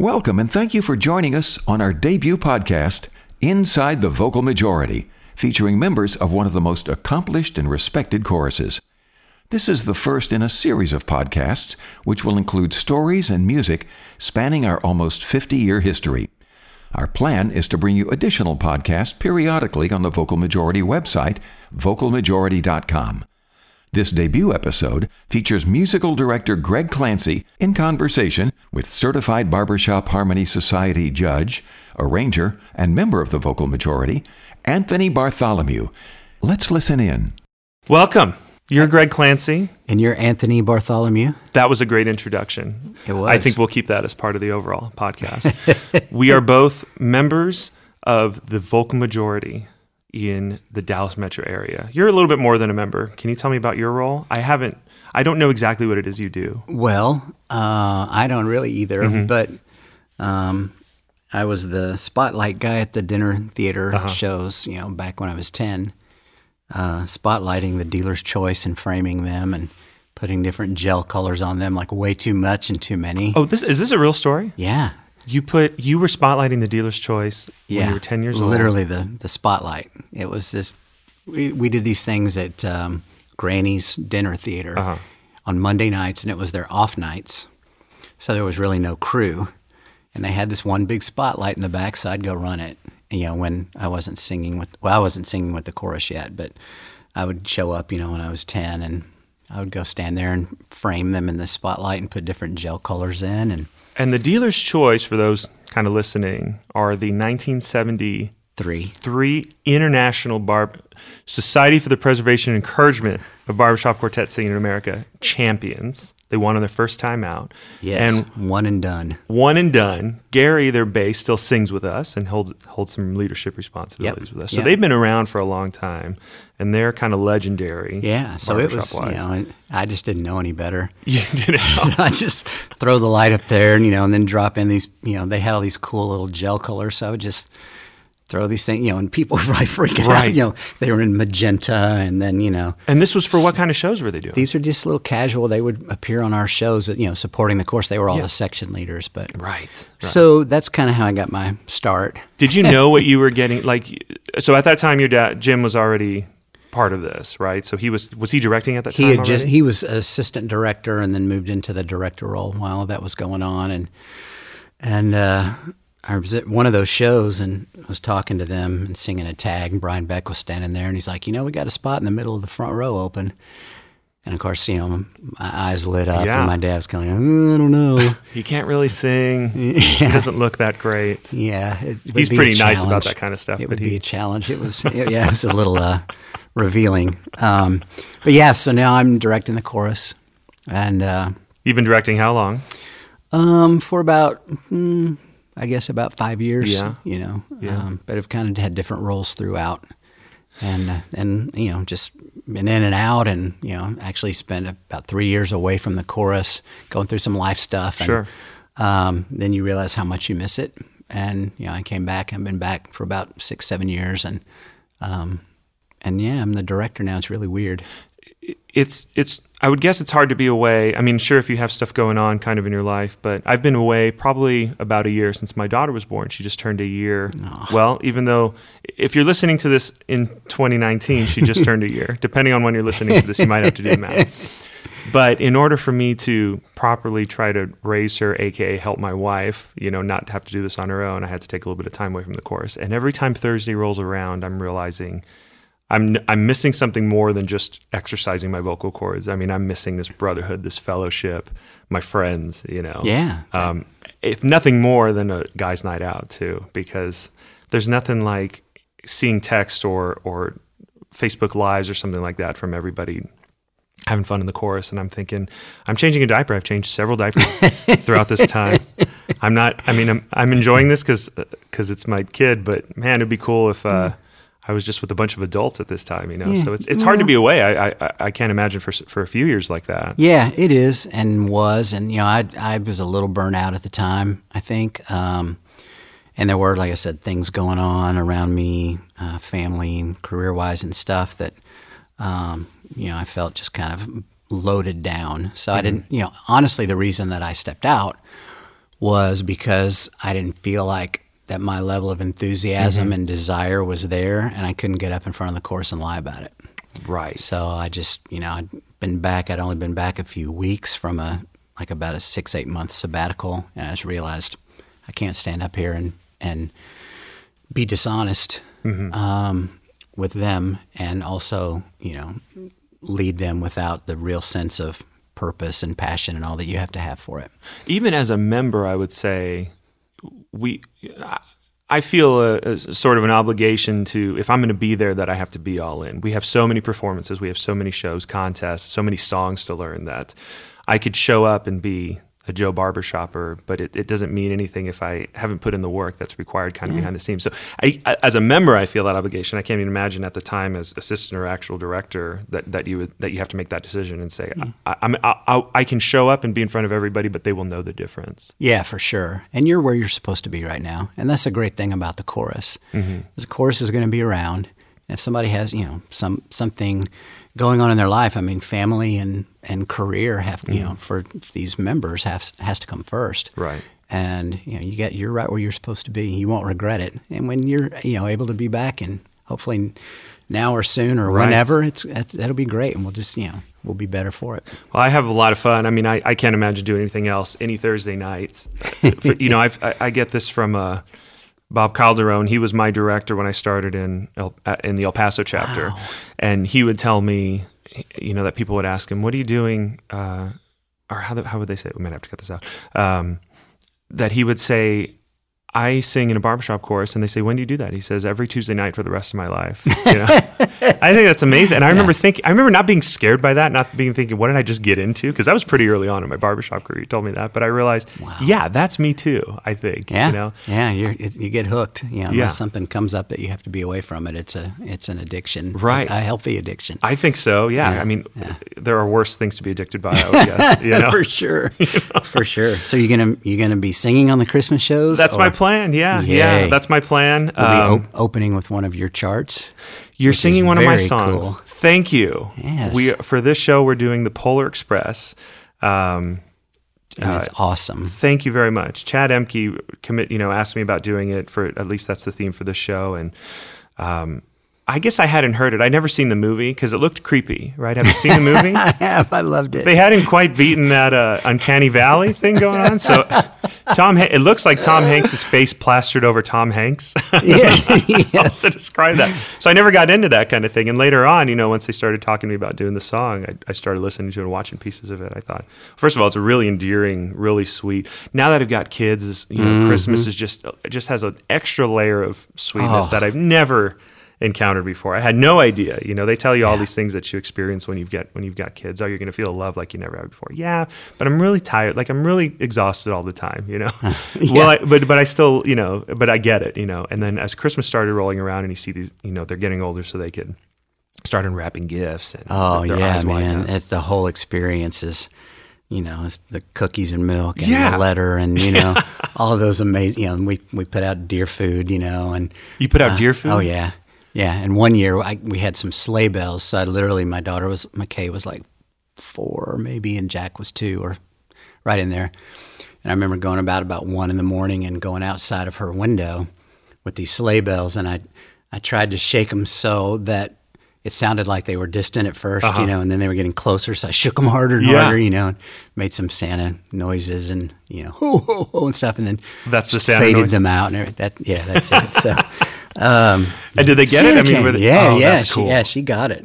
Welcome and thank you for joining us on our debut podcast, Inside the Vocal Majority, featuring members of one of the most accomplished and respected choruses. This is the first in a series of podcasts which will include stories and music spanning our almost 50 year history. Our plan is to bring you additional podcasts periodically on the Vocal Majority website, vocalmajority.com. This debut episode features musical director Greg Clancy in conversation with certified Barbershop Harmony Society judge, arranger, and member of the vocal majority, Anthony Bartholomew. Let's listen in. Welcome. You're Greg Clancy. And you're Anthony Bartholomew. That was a great introduction. It was. I think we'll keep that as part of the overall podcast. we are both members of the vocal majority in the Dallas metro area. You're a little bit more than a member. Can you tell me about your role? I haven't, I don't know exactly what it is you do. Well, uh, I don't really either, Mm-hmm. but um, I was the spotlight guy at the dinner theater Uh-huh. shows, you know, back when I was 10, uh, spotlighting the dealer's choice and framing them and putting different gel colors on them, like way too much and too many. Oh, this is this a real story? Yeah. You put you were spotlighting the dealer's choice Yeah. when you were 10 years old. Literally the, the spotlight. It was this, we, we did these things at um, Granny's Dinner Theater Uh-huh. on Monday nights, and it was their off nights. So there was really no crew. And they had this one big spotlight in the back, so I'd go run it. You know, when I wasn't singing with, well, I wasn't singing with the chorus yet, but I would show up, you know, when I was 10, and I would go stand there and frame them in the spotlight and put different gel colors in. And And the dealer's choice for those kind of listening are the 1970 Three. three international bar Society for the Preservation and Encouragement of Barbershop Quartet Singing in America champions. They won on their first time out. yes, And one and done. one and done. Gary, their bass, still sings with us and holds holds some leadership responsibilities Yep. with us. So Yep. they've been around for a long time, and they're kind of legendary. Yeah, so it was, you know, I just didn't know any better. You did it. I just throw the light up there, and you know, and then drop in these. You know, they had all these cool little gel colors, so I would just throw these things. You know, and people were probably freaking Right. out. You know, they were in magenta, and then you know, And this was for what kind of shows were they doing? these are just little casual. They would appear on our shows, that, you know, supporting the course. They were all Yeah. the section leaders, but right. so that's kind of how I got my start. Did you know what you were getting? Like, so at that time, your dad Jim was already part of this, right? So he was was he directing at that He time? He had just he was assistant director and then moved into the director role while that was going on and and uh, I was at one of those shows and was talking to them and singing a tag and Brian Beck was standing there and he's like, you know, we got a spot in the middle of the front row open. And of course, you know, my eyes lit up Yeah. and my dad was kind of like, "Mm, I don't know. he can't really sing. He doesn't look that great. Yeah, He's pretty nice about that kind of stuff, It would be a challenge. It was, yeah, it was a little uh, revealing. Um, but yeah, so now I'm directing the chorus, and uh, You've been directing how long? um, for about, mm, I guess, about five years. Yeah. you know, Yeah. um, but I've kind of had different roles throughout, and uh, and you know, just been in and out, and you know, actually spent about three years away from the chorus, going through some life stuff. And, Sure. Um, then you realize how much you miss it, and you know, I came back. I've been back for about six, seven years, and um, and yeah, I'm the director now. It's really weird. It's it's. I would guess it's hard to be away. I mean, sure, if you have stuff going on kind of in your life, but I've been away probably about a year since my daughter was born. She just turned a year. Ah. Well, even though if you're listening to this in 2019, she just turned a year. Depending on when you're listening to this, you might have to do the math. But in order for me to properly try to raise her, aka help my wife, you know, not have to do this on her own, I had to take a little bit of time away from the course. And every time Thursday rolls around, I'm realizing I'm I'm missing something more than just exercising my vocal cords. I mean, I'm missing this brotherhood, this fellowship, my friends. You know, Yeah. Um, if nothing more than a guys' night out too, because there's nothing like seeing text or or Facebook lives or something like that from everybody having fun in the chorus and I'm thinking I'm changing a diaper I've changed several diapers throughout this time I'm not I mean I'm I'm enjoying this cuz cuz it's my kid but man it'd be cool if uh I was just with a bunch of adults at this time you know Yeah. so it's it's hard to be away I I I can't imagine for for a few years like that Yeah, it is and was, and you know, I I was a little burnt out at the time. I think, um, and there were, like I said, things going on around me, uh, family and career wise and stuff that, um, you know, I felt just kind of loaded down. So I didn't, you know, honestly, the reason that I stepped out was because I didn't feel like that my level of enthusiasm Mm-hmm. and desire was there, and I couldn't get up in front of the course and lie about it. Right. So I just, you know, I'd been back. I'd only been back a few weeks from a like about a six eight month sabbatical, and I just realized I can't stand up here and and be dishonest um, with them, and also, you know, lead them without the real sense of purpose and passion and all that you have to have for it. even as a member, I would say we. I feel a, a sort of an obligation to, if I'm going to be there, that I have to be all in. We have so many performances, we have so many shows, contests, so many songs to learn that I could show up and be a Joe Barbershopper, but it, it doesn't mean anything if I haven't put in the work that's required kind of behind the scenes. So, I, I- as a member, I feel that obligation. I can't even imagine at the time as assistant or actual director that, that you would, that you have to make that decision and say, mm-hmm. I, I'm, I, I, I can show up and be in front of everybody, but they will know the difference. Yeah, for sure. And you're where you're supposed to be right now. And that's a great thing about the chorus. Mm-hmm. The chorus is going to be around. And if somebody has, you know, some something going on in their life, I mean, family and, and career have, you know, for these members has has to come first. Right. And you know, you get you're right where you're supposed to be. You won't regret it. And when you're, you know, able to be back and hopefully now or soon or Right. whenever, it's that, that'll be great. And we'll just, you know, we'll be better for it. Well, I have a lot of fun. I mean, I, I can't imagine doing anything else any Thursday nights. You know, I've, I, I get this from uh, Bob Calderon. He was my director when I started in El, uh, in the El Paso chapter, and he would tell me, you know, that people would ask him, "What are you doing?" Uh, or how the, how would they say? It? We might have to cut this out. Um, that he would say. I sing in a barbershop chorus, and they say, "When do you do that?" He says, "Every Tuesday night for the rest of my life." You know? I think that's amazing. And I remember thinking, I remember not being scared by that, not being thinking, what did I just get into? Because that was pretty early on in my barbershop career. You told me that, but I realized, yeah, that's me too. I think, Yeah, you know, yeah, you get hooked. You know, unless something comes up that you have to be away from it, it's a it's an addiction, Right. A, a healthy addiction. I think so. Yeah, Yeah, I mean, yeah. there are worse things to be addicted by. I would guess. You know, for sure, for sure. So you're gonna you're gonna be singing on the Christmas shows. that's my plan. Yeah, yeah, that's my plan. We'll be Um, op- opening with one of your charts. You're singing one of my songs. cool. Thank you. Yes. We for this show we're doing the Polar Express. Um, And it's awesome. thank you very much. Chad Emke commit, you know, asked me about doing it for at least that's the theme for this show, and um, I guess I hadn't heard it. I'd never seen the movie because it looked creepy. Right? Have you seen the movie? I have. I loved it. they hadn't quite beaten that uh, uncanny valley thing going on. So Tom, Ha- it looks like Tom Hanks' face plastered over Tom Hanks. Yeah, to describe that. So I never got into that kind of thing. And later on, you know, once they started talking to me about doing the song, I, I started listening to it and watching pieces of it. I thought, first of all, it's really endearing, really sweet. Now that I've got kids, you know, mm-hmm. Christmas is just it just has an extra layer of sweetness Oh. that I've never encountered before. I had no idea. You know, they tell you all these things that you experience when you've got when you've got kids. Oh, you're going to feel love like you never have before. Yeah, but I'm really tired. Like I'm really exhausted all the time. You know. Well, I, but but I still you know but I get it. You know. And then as Christmas started rolling around and you see these you know they're getting older so they could start unwrapping gifts and Oh yeah, man! up. The whole experience is, you know, it's the cookies and milk and Yeah. the letter and you know all of those amazing. You know, we we put out deer food. You know, and You put out uh, deer food? Oh yeah, yeah. And one year I, we had some sleigh bells. So I literally, my daughter was McKay was like four maybe, and Jack was two or right in there. And I remember going about about one in the morning and going outside of her window with these sleigh bells, and I I tried to shake them so that it sounded like they were distant at 1st you know, and then they were getting closer. So I shook them harder and Uh-huh. Yeah. harder, you know, and made some Santa noises and you know, ho ho ho and stuff, and then That's the Santa faded noise? them out and everything. That yeah, that's it. So. Um, And did they get it? I mean, came. yeah, oh, yeah, she, cool. yeah, she got it.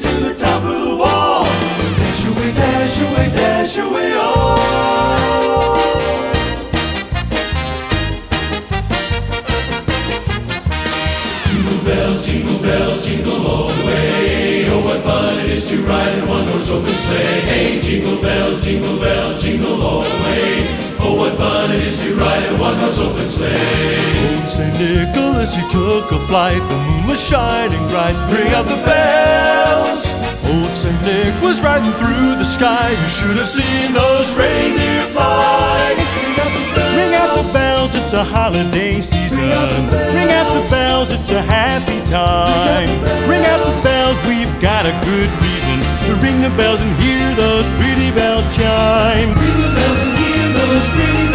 to the top of the wall. Dash away, dash away, dash away, oh. Jingle bells, jingle bells, jingle all the way. Oh, what fun it is to ride in one horse open sleigh. Hey, jingle bells, jingle bells, jingle all the way. Oh, what fun it is to ride in one horse open sleigh. Old St. Nicholas, he took a flight. The moon was shining bright. Ring out the bells. Old St. Nick was riding through the sky. You should have seen those reindeer fly. Ring out the bells, it's a holiday season. Ring out the bells, it's a happy time. Ring out the bells, we've got a good reason to ring the bells and hear those pretty bells chime. Ring the bells and hear those pretty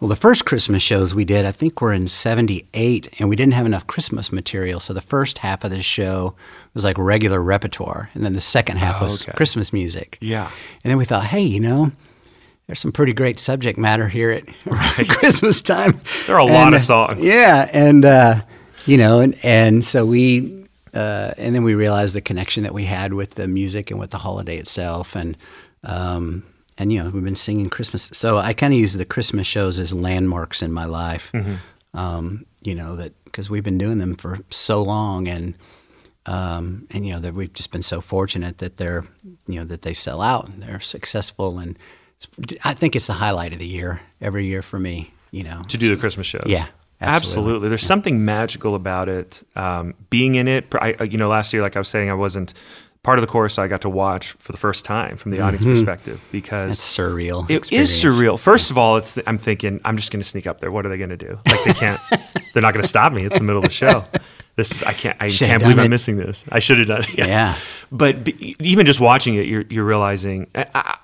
Well, the first Christmas shows we did, I think were in 78, and we didn't have enough Christmas material. So the first half of the show was like regular repertoire, and then the second half was oh, okay. Christmas music. Yeah. And then we thought, hey, you know, there's some pretty great subject matter here at Christmas time. There are a lot And, of uh, songs. Yeah, and uh, you know, and and so we, uh, and then we realized the connection that we had with the music and with the holiday itself, and um, and you know, we've been singing Christmas. So I kind of use the Christmas shows as landmarks in my life. Um, you know that because we've been doing them for so long, and um, and you know that we've just been so fortunate that they're you know that they sell out and they're successful, and I think it's the highlight of the year every year for me. You know, to do the Christmas show. Yeah, absolutely. absolutely. There's something magical about it. Um, being in it, I, you know, last year, like I was saying, I wasn't part of the chorus, so I got to watch for the first time from the audience perspective because It's surreal. It is experience. surreal. First of all, it's the, I'm thinking I'm just going to sneak up there. What are they going to do? Like they can't. they're not going to stop me. It's the middle of the show. This is I can't. I Should've can't believe done I'm missing this. I should have done it. Yeah. But be, even just watching it, you're you're realizing. I, I,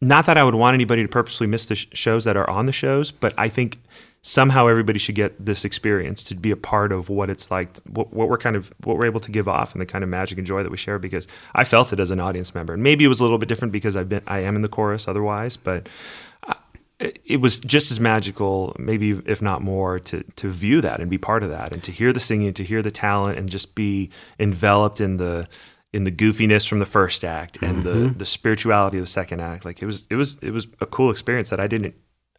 not that I would want anybody to purposely miss the sh- shows that are on the shows, but I think somehow everybody should get this experience to be a part of what it's like, what, what we're kind of what we're able to give off, and the kind of magic and joy that we share. Because I felt it as an audience member, and maybe it was a little bit different because I've been I am in the chorus otherwise, but uh, it was just as magical, maybe if not more, to to view that and be part of that, and to hear the singing, to hear the talent, and just be enveloped in the in the goofiness from the first act and the mm-hmm. the spirituality of the second act. Like it was it was it was a cool experience that I didn't.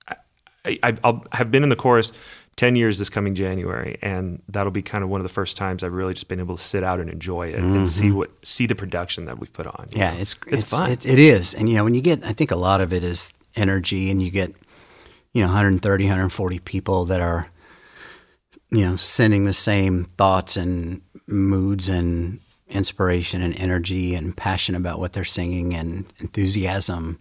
I, I I'll have been in the chorus. 10 years this coming January and that'll be kind of one of the first times I've really just been able to sit out and enjoy it and see mm-hmm. what see the production that we've put on. Yeah, know? it's it's, fun. It, it is, and you know when you get, I think a lot of it is energy, and you get, you know, 130, 140 people that are, you know, sending the same thoughts and moods and inspiration and energy and passion about what they're singing and enthusiasm.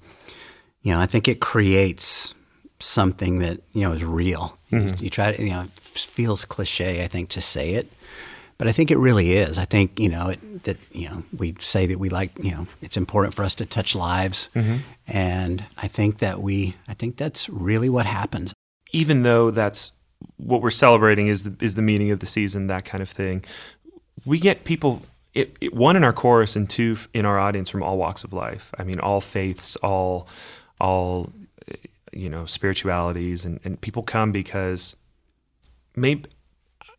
You know, I think it creates something that you know is real. You, you try to, you know, it feels cliche, I think, to say it, but I think it really is. I think you know it, that you know we say that we like you know it's important for us to touch lives, mm-hmm. and I think that we I think that's really what happens. even though that's what we're celebrating is the, is the meaning of the season, that kind of thing. We get people, it, it, one in our chorus and two in our audience from all walks of life. I mean, all faiths, all, all, you know, spiritualities, and, and people come because maybe.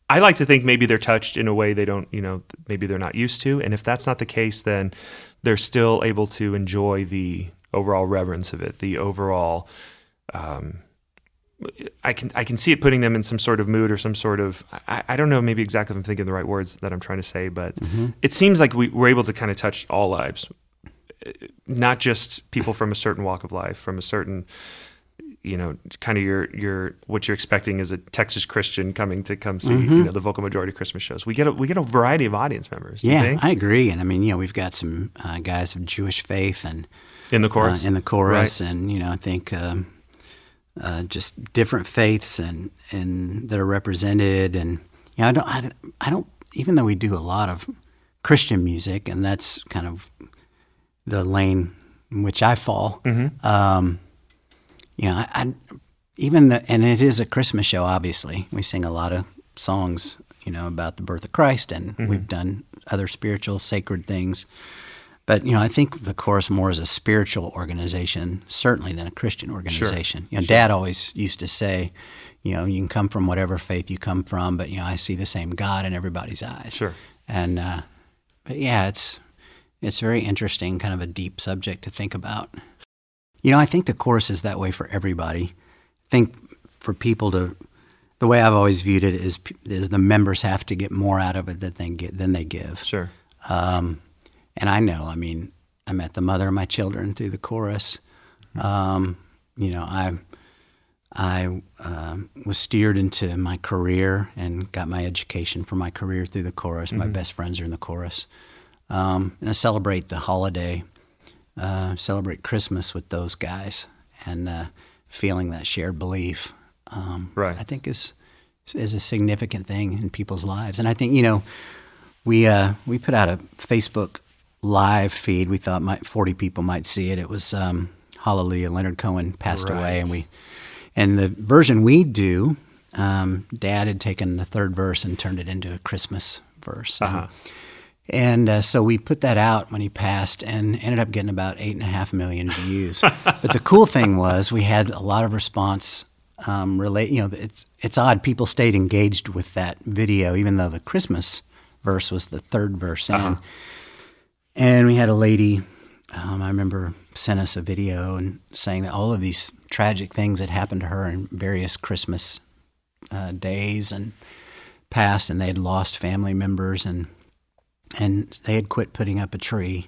I like to think maybe they're touched in a way they don't, you know, maybe they're not used to. And if that's not the case, then they're still able to enjoy the overall reverence of it, the overall um, I can I can see it putting them in some sort of mood or some sort of I, I don't know maybe exactly if I'm thinking the right words that I'm trying to say, but it seems like we, we're able to kind of touch all lives, not just people from a certain walk of life, from a certain you know kind of your your what you're expecting as a Texas Christian coming to come see you know the vocal majority Christmas shows. We get a we get a variety of audience members. Yeah? I agree, and I mean you know we've got some uh, guys of Jewish faith and in the chorus uh, in the chorus, Right. and you know I think um, uh, just different faiths and and that are represented, and you know I don't I, don't- I don't even though we do a lot of Christian music, and that's kind of the lane in which I fall. Mm-hmm. Um, you know, I, I even the, and it is a Christmas show. Obviously, we sing a lot of songs, you know, about the birth of Christ, and we've done other spiritual, sacred things. But you know, I think the chorus more is a spiritual organization, certainly than a Christian organization. You know, Dad always used to say, you know, you can come from whatever faith you come from, but you know, I see the same God in everybody's eyes. Sure. And uh, but yeah, it's it's very interesting, kind of a deep subject to think about. You know, I think the chorus is that way for everybody. I think for people to, the way I've always viewed it is is the members have to get more out of it than they get than they give. Sure. Um, and I know, I mean, I met the mother of my children through the chorus. Um, you know, I I um was steered into my career and got my education for my career through the chorus. My best friends are in the chorus. Um, and I celebrate the holiday, uh, celebrate Christmas with those guys, and uh, feeling that shared belief. Um, Right. I think is is a significant thing in people's lives. And I think you know, we uh, we put out a Facebook live feed. We thought might, 40 people might see it. It was um, Hallelujah. Leonard Cohen passed away, and we and the version we do, um, Dad had taken the third verse and turned it into a Christmas verse. And- Uh-huh. and uh, so we put that out when he passed and ended up getting about eight and a half million views. but the cool thing was we had a lot of response. Um, relate, you know, it's it's odd. People stayed engaged with that video, even though the Christmas verse was the third verse in. And we had a lady, um, I remember, sent us a video and saying that all of these tragic things that happened to her in various Christmas uh, days and past, and they had lost family members and and they had quit putting up a tree.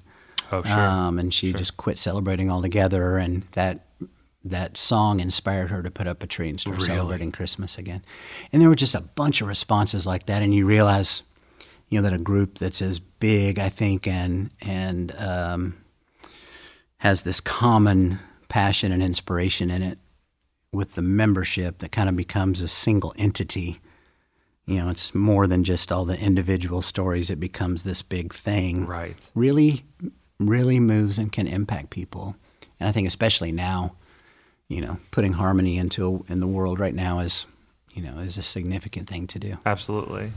Oh, sure. Um, and she just quit celebrating altogether, and that that song inspired her to put up a tree and start celebrating Christmas again. And there were just a bunch of responses like that, and you realize, you know, that a group that's as big, I think, and and um, has this common passion and inspiration in it with the membership that kind of becomes a single entity. You know, it's more than just all the individual stories. It becomes this big thing Right. really, really moves and can impact people. And I think especially now, you know, putting harmony into in the world right now is, you know, is a significant thing to do. Absolutely.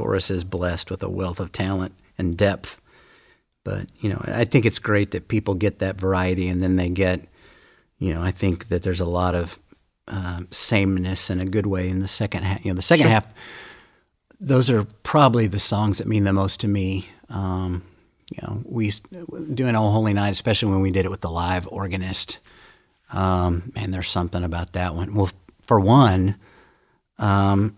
Chorus is blessed with a wealth of talent and depth. But you know, I think it's great that people get that variety, and then they get, you know, I think that there's a lot of um, sameness in a good way in the second half. You know, the second half, those are probably the songs that mean the most to me. Um, you know, we doing "Oh Holy Night," especially when we did it with the live organist. Um, and there's something about that one. Well, for one, um,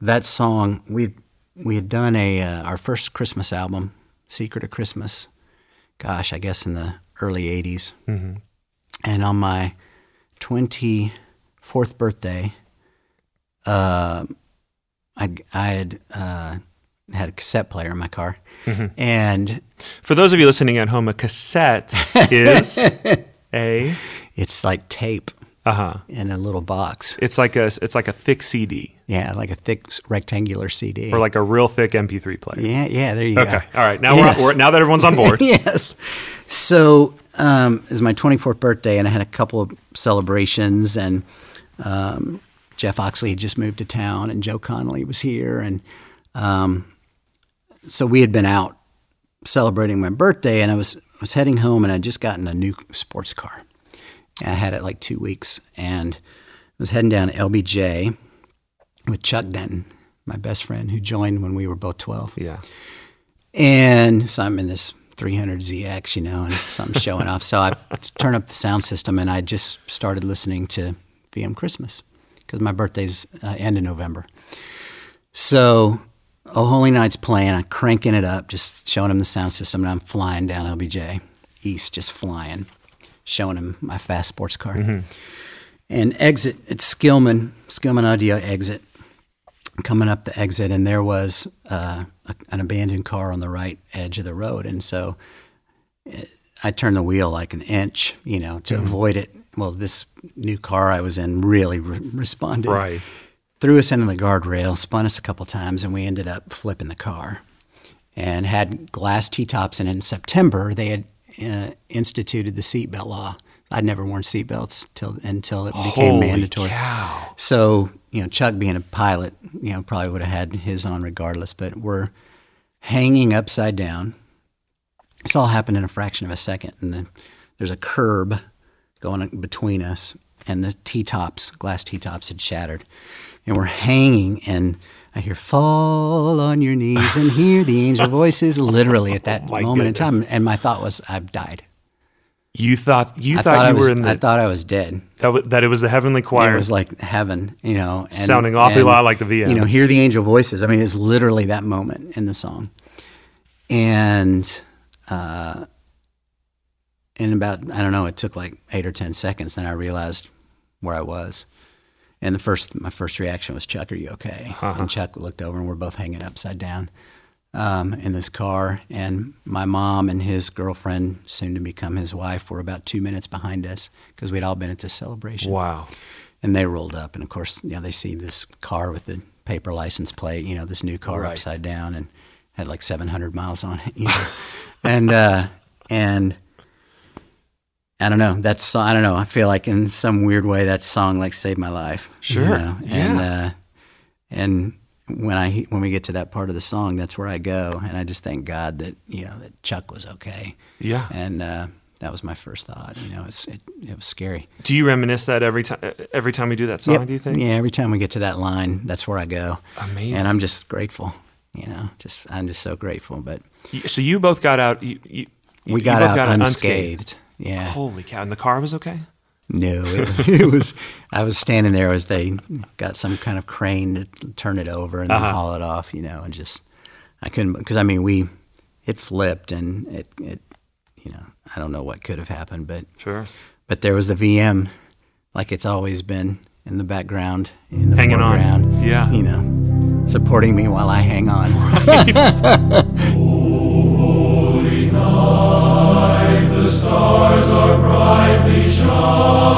that song we we had done a uh, our first Christmas album, "Secret of Christmas." Gosh, I guess in the early '80s. And on my 24th birthday, uh, I I had uh, had a cassette player in my car, and For those of you listening at home, a cassette is a it's like tape uh huh. in a little box. It's like a it's like a thick CD Yeah, like a thick rectangular CD. or like a real thick MP3 player. yeah, yeah. There you Okay. go. All right. Now Yes. we're, we're now that everyone's on board. yes. So um, it was my 24th birthday, and I had a couple of celebrations, and um, Jeff Oxley had just moved to town, and Joe Connelly was here, and um, so we had been out celebrating my birthday, and I was was heading home, and I'd just gotten a new sports car. I had it like two weeks, and I was heading down to LBJ with Chuck Denton, my best friend, who joined when we were both 12. Yeah. And so I'm in this 300ZX, you know, and so I'm showing off. So I turn up the sound system and I just started listening to VM Christmas because my birthday's uh, end of November. So Oh Holy Night's playing, I'm cranking it up, just showing him the sound system, and I'm flying down LBJ East, just flying, showing him my fast sports car. And exit, it's Skillman, Skillman Audelia exit coming up the exit, and there was uh, a, an abandoned car on the right edge of the road, and so it, I turned the wheel like an inch, you know, to avoid it. Well, this new car I was in really re- responded. Right. Threw us into the guardrail, spun us a couple times, and we ended up flipping the car. And had glass T-tops, and in September they had uh, instituted the seatbelt law. I'd never worn seatbelts till until it became Holy mandatory. cow. So, you know, Chuck being a pilot, you know, probably would have had his on regardless, but we're hanging upside down. This all happened in a fraction of a second. And then there's a curb going between us, and the T tops, glass T tops, had shattered. And we're hanging, and I hear, Fall on your knees and hear the angel voices, literally at that oh my moment in time. And my thought was, I've died. You thought you I thought, I you was, were in the I thought I was dead. that, w- that it was the heavenly choir. It was like heaven, you know. And, Sounding awfully and, lot like the VM. You know, hear the angel voices. I mean, it's literally that moment in the song. And uh, in about, I don't know, it took like eight or 10 seconds. Then I realized where I was. And the first, my first reaction was, Chuck, are you okay? Uh-huh. And Chuck looked over and we're both hanging upside down um, in this car. And my mom and his girlfriend, soon to become his wife, were about two minutes behind us because we'd all been at this celebration wow. and they rolled up and of course you know they see this car with the paper license plate you know this new car Right. upside down and had like 700 miles on it you know? and uh and i don't know that's i don't know i feel like in some weird way that song like saved my life you Sure. know? and Yeah. uh and when i when we get to that part of the song that's where i go and i just thank god that you know that chuck was okay Yeah. and uh that was my first thought you know it's it, it was scary Do you reminisce that every time every time we do that song? Yep. Do you think? Yeah, every time we get to that line, that's where I go. Amazing. And I'm just grateful. You know, just I'm just so grateful. But So you both got out. You, you, we got both out unscathed. Yeah. Holy cow! And the car was okay. No, it, it was. I was standing there as they got some kind of crane to turn it over and then Uh-huh. haul it off. You know, and just I couldn't because I mean we it flipped and it it you know I don't know what could have happened, but Sure. but there was the VM, like it's always been in the background, in the Hanging on. foreground. Yeah. you know, supporting me while I hang on. The Oh.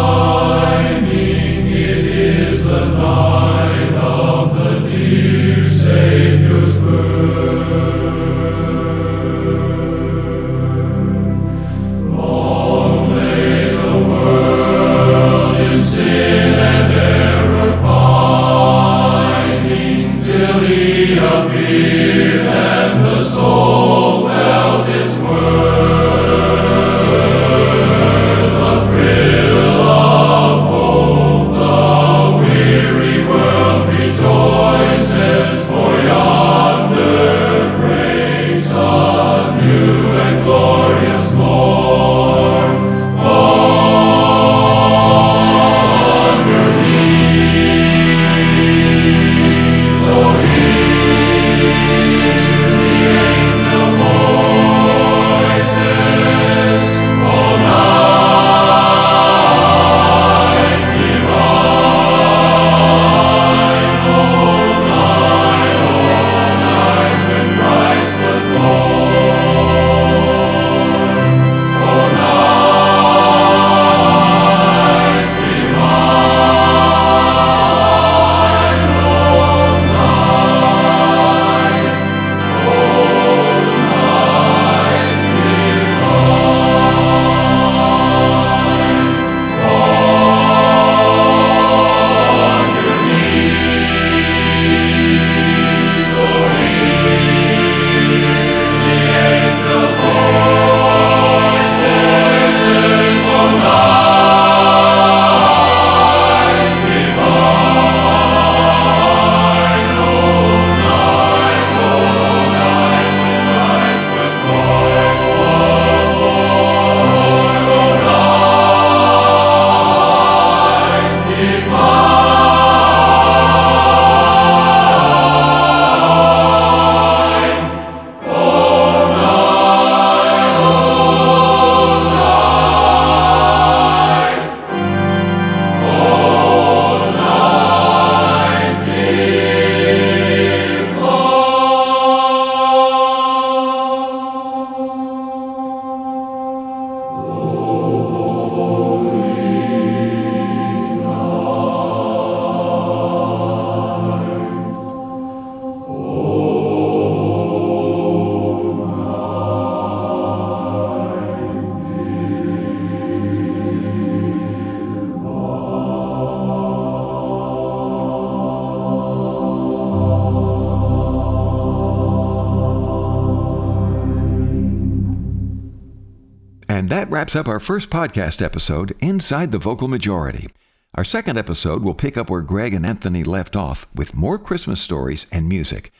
Wraps up our first podcast episode, Inside the Vocal Majority. Our second episode will pick up where Greg and Anthony left off with more Christmas stories and music.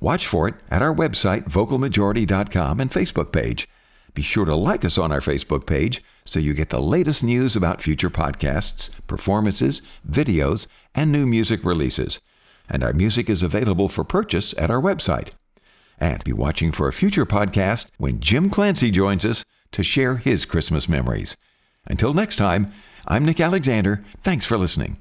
Watch for it at our website, vocalmajority.com and Facebook page. Be sure to like us on our Facebook page so you get the latest news about future podcasts, performances, videos, and new music releases. And our music is available for purchase at our website. And be watching for a future podcast when Jim Clancy joins us to share his Christmas memories. Until next time, I'm Nick Alexander. Thanks for listening.